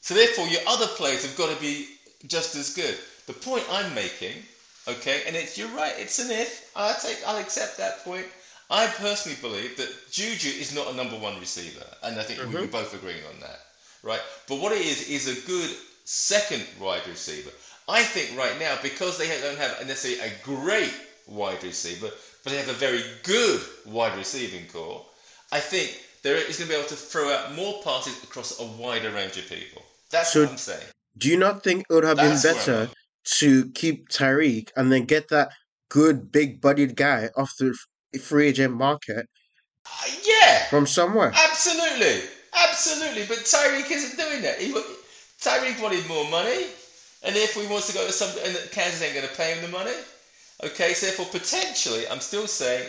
So therefore your other players have got to be just as good. The point I'm making, okay, and it's you're right, it's an if. I take I'll accept that point. I personally believe that Juju is not a number one receiver, and I think we- we're mm-hmm. both agreeing on that, right? But what it is is a good second wide receiver. I think right now because they don't have necessarily a great wide receiver, but they have a very good wide receiving core. I think there is going to be able to throw out more passes across a wider range of people. That's So- what I'm saying. Do you not think it would have been That's I'm better. To keep Tyreek and then get that good, big-bodied guy off the free agent market yeah, from somewhere. absolutely, absolutely. But Tyreek isn't doing that. He, Tyreek wanted more money, and if he wants to go to some, and Kansas ain't going to pay him the money. Okay, so therefore potentially, I'm still saying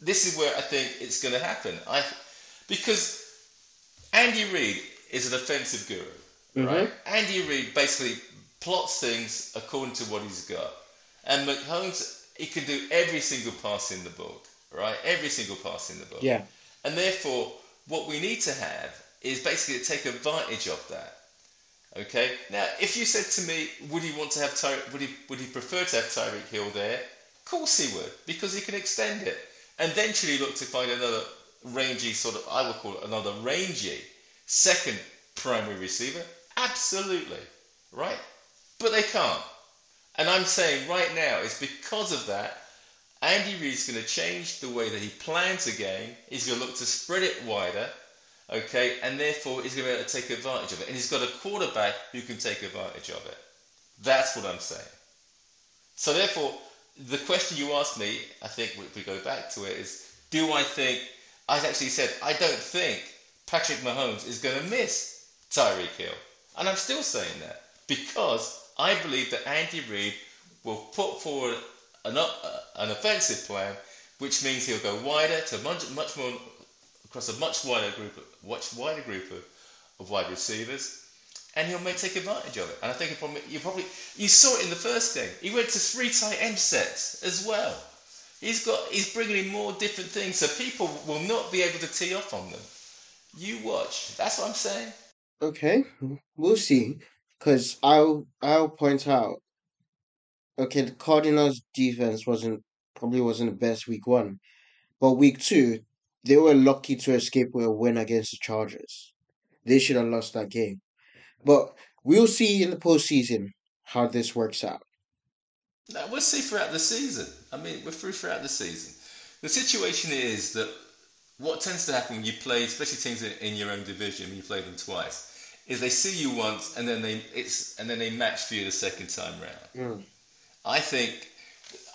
this is where I think it's going to happen. I because Andy Reid is an offensive guru, mm-hmm. right? Andy Reid basically plots things according to what he's got, and Mahomes he can do every single pass in the book, right? Every single pass in the book, Yeah. and therefore what we need to have is basically to take advantage of that. Okay. Now, if you said to me, would he want to have Ty- would he would he prefer to have Tyreek Hill there? Of course he would, because he can extend it, and then should eventually look to find another rangy sort of I would call it another rangy second primary receiver. Absolutely, right? But they can't, and I'm saying right now it's because of that. Andy Reid's going to change the way that he plans a game. He's going to look to spread it wider okay, and therefore he's going to be able to take advantage of it. And he's got a quarterback who can take advantage of it. That's what I'm saying. So therefore, the question you asked me, I think if we go back to it, is do I think, I actually said, I don't think Patrick Mahomes is going to miss Tyreek Hill. And I'm still saying that because I believe that Andy Reid will put forward an, uh, an offensive plan, which means he'll go wider to much, much more across a much wider group, of, much wider group of, of wide receivers, and he'll may take advantage of it. And I think you probably you saw it in the first game. He went to three tight end sets as well. He's got he's bringing in more different things, so people will not be able to tee off on them. You watch. That's what I'm saying. Okay, we'll see. Because I'll I'll point out. Okay, the Cardinals' defense wasn't probably wasn't the best week one, but week two they were lucky to escape with a win against the Chargers. They should have lost that game. But we'll see in the postseason how this works out. Now, we'll see throughout the season. I mean, we're through throughout the season. The situation is that what tends to happen when you play, especially teams in, in your own division, when you play them twice, is they see you once and then they it's and then they match for you the second time round. Mm. I think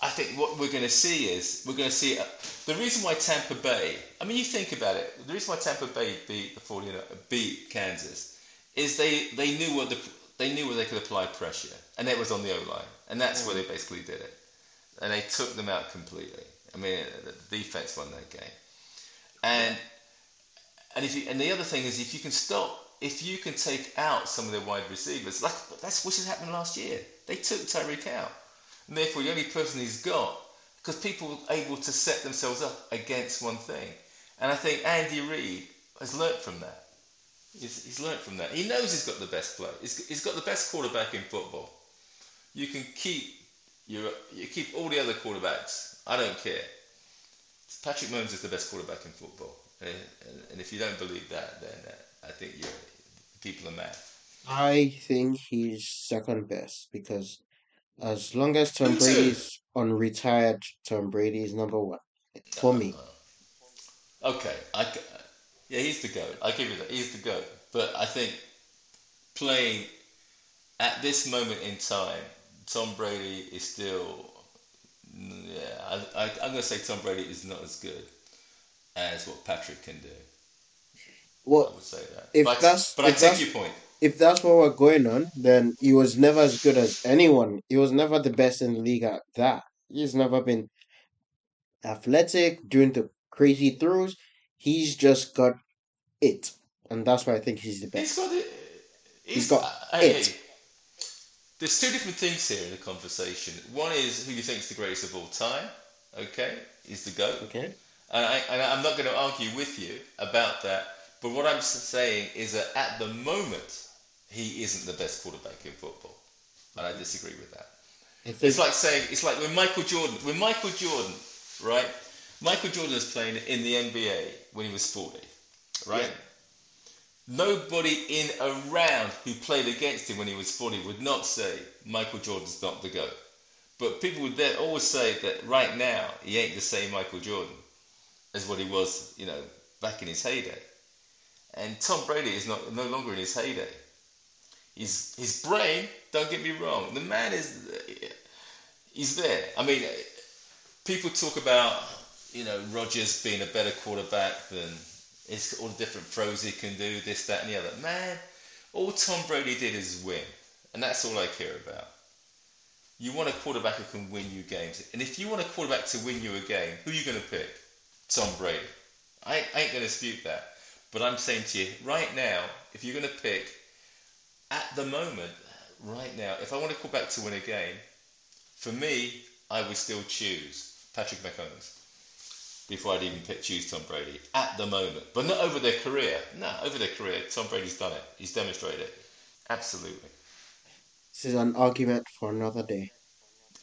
I think what we're going to see is we're going to see uh, the reason why Tampa Bay. I mean, you think about it. The reason why Tampa Bay beat the 40, beat Kansas is they they knew what the they knew where they could apply pressure, and it was on the O line, and that's where they basically did it, and they took them out completely. I mean, the defense won that game, and and if you, and the other thing is if you can stop. If you can take out some of their wide receivers, like that's what happened last year. They took Tyreek out. And therefore, the only person he's got, because people are able to set themselves up against one thing. And I think Andy Reid has learnt from that. He's, he's learnt from that. He knows he's got the best player. He's, he's got the best quarterback in football. You can keep your, you keep all the other quarterbacks. I don't care. Patrick Mahomes is the best quarterback in football. And, and, and if you don't believe that, then uh, I think you're, people are mad. I think he's second best because as long as Tom too. Brady's unretired, Tom Brady is number one for me. Uh, okay, I, yeah, he's the goat. I give you that. He's the goat. But I think playing at this moment in time, Tom Brady is still. Yeah, I, I, I'm going to say Tom Brady is not as good as what Patrick can do. I Well, would say that. If but that's- but I if take that's- your point. if that's what we're going on, then he was never as good as anyone. He was never the best in the league at that. He's never been athletic, doing the crazy throws. He's just got it. And that's why I think he's the He's best. got it. He's got uh, I- I it. you. There's two different things here in the conversation. One is who you think is the greatest of all time. Okay, is the goat. Okay. And, I, and I'm not going to argue with you about that. But what I'm saying is that at the moment, he isn't the best quarterback in football. And I disagree with that. I think It's like saying, it's like when Michael Jordan, when Michael Jordan, right? Michael Jordan was playing in the NBA when he was 40, right? Nobody in around who played against him when he was 40 would not say Michael Jordan's not the GOAT. But people would then always say that right now he ain't the same Michael Jordan as what he was, you know, back in his heyday. And Tom Brady is not no longer in his heyday. His his brain, don't get me wrong, the man is he's there. I mean, people talk about you know Rodgers being a better quarterback than it's all the different throws he can do, this, that, and the other. Man, all Tom Brady did is win, and that's all I care about. You want a quarterback who can win you games, and if you want a quarterback to win you a game, who are you going to pick? Tom Brady. I ain't going to dispute that. But I'm saying to you, right now, if you're going to pick, at the moment, right now, if I want a back to win a game, for me, I would still choose Patrick Mahomes before I'd even pick, choose Tom Brady at the moment. But not over their career. No, over their career, Tom Brady's done it. He's demonstrated it. Absolutely. This is an argument for another day.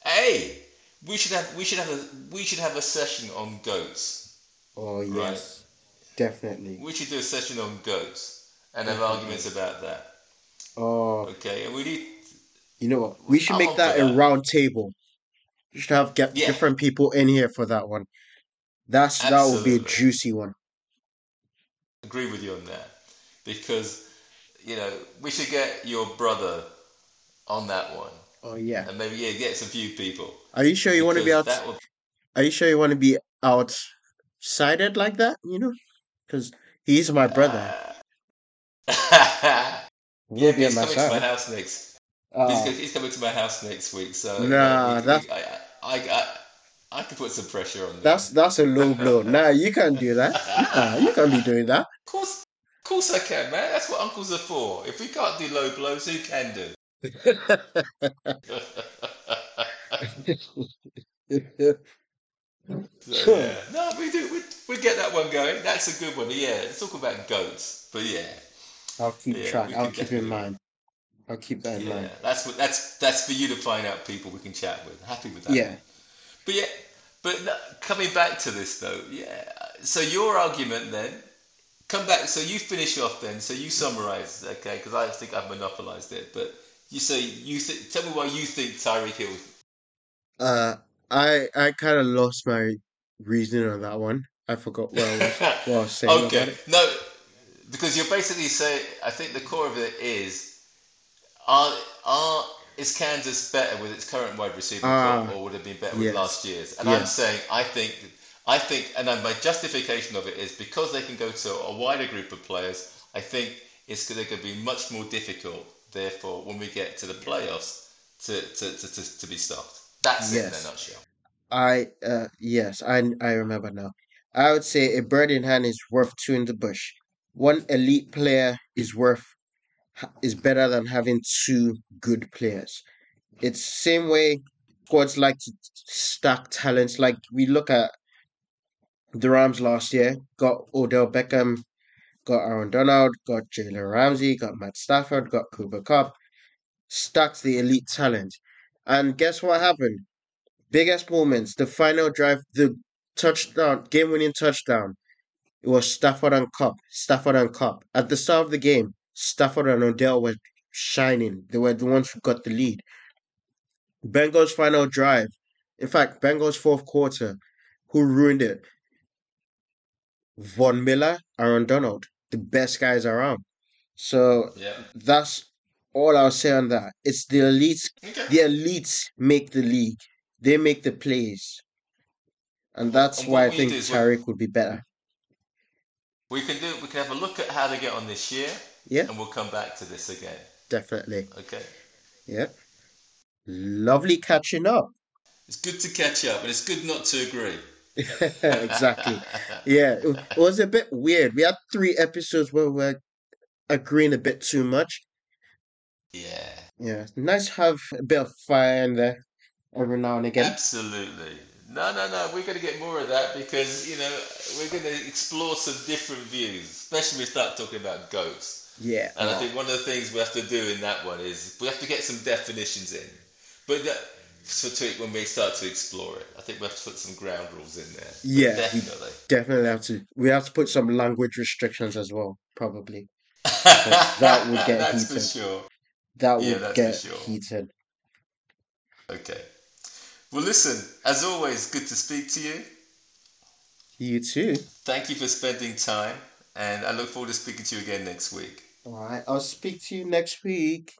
Hey, we should have we should have a we should have a session on goats. Oh yes, Right. Definitely. We should do a session on goats and have arguments about that. Oh, Okay, and we need you know what? We should I'm make that a that. round table. We should have get Yeah. different people in here for that one. That's that would be a juicy one. agree with you on that because you know we should get your brother on that one Oh yeah. and maybe yeah get some few people Are you sure you want to be out? that would Are you sure you want to be outsided like that? You know, because he's my brother. yeah, We'll but be at he's coming to my house next. Uh, He's, he's coming to my house next week, so Nah, we- that- I, I, I, I can put some pressure on. that's them. that's a low blow. Nah, you can't do that. Nah, you can't be doing that. Of course, of course I can, man. That's what uncles are for. If we can't do low blows, who can do? So, yeah. No, we do. We, we get that one going. That's a good one. Yeah, let's talk about goats. But yeah, I'll keep Yeah, track. I'll can keep in mind. I'll keep that in yeah. mind. That's what. That's that's for you to find out people we can chat with. Happy with that. Yeah. But yeah, but no, coming back to this though, yeah. So your argument then, come back. So you finish off then. So you summarise, okay? Because I think I've monopolised it. But you say you th- tell me why you think Tyreek Hill. Uh, I I kind of lost my reasoning on that one. I forgot what I was what I was saying okay, about it. no, because you're basically saying. I think the core of it is, are are is Kansas better with its current wide receiver Ah, core, or would it be better with last year's? And I'm saying I think. I think, and my justification of it is because they can go to a wider group of players. I think it's going to be much more difficult. Therefore, when we get to the playoffs, to to, to, to, to be stopped. That's it in Yes. a nutshell. I uh yes, I I remember now. I would say a bird in hand is worth two in the bush. One elite player is worth is better than having two good players. It's same way squads like to stack talents. Like we look at the Rams last year, got Odell Beckham, got Aaron Donald, got Jalen Ramsey, got Matt Stafford, got Cooper Kupp, stacked the elite talent. And guess what happened? Biggest moments, the final drive, the touchdown, game winning touchdown. It was Stafford and Kupp. Stafford and Kupp. At the start of the game, Stafford and Odell were shining. They were the ones who got the lead. Bengals final drive. In fact, Bengals fourth quarter. Who ruined it? Von Miller, Aaron Donald, the best guys around. So Yeah. that's all I'll say on that. It's the elites. Okay. The elites make the league. They make the plays, and that's And why I think we- would be better. We can do. We can have a look at how they get on this year, Yeah, and we'll come back to this again. definitely. Okay. Yeah. Lovely catching up. It's good to catch up, and it's good not to agree. exactly. Yeah, it it was a bit weird. We had three episodes where we're agreeing a bit too much. Yeah. Yeah, nice to have a bit of fire in there every now and again. Absolutely. No, no, no. We're going to get more of that because you know we're going to explore some different views, especially when we start talking about goats. Yeah. And I oh, think one of the things we have to do in that one is we have to get some definitions in. But that, so to, when we start to explore it, I think we have to put some ground rules in there. Yeah, we- definitely. definitely have to. We have to put some language restrictions as well, probably. that would get That's for sure. That Yeah, would get sure. heated. Okay. Well, listen. As always, good to speak to you. You too. Thank you for spending time, and I look forward to speaking to you again next week. All right. I'll speak to you next week.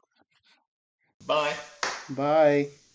Bye. Bye.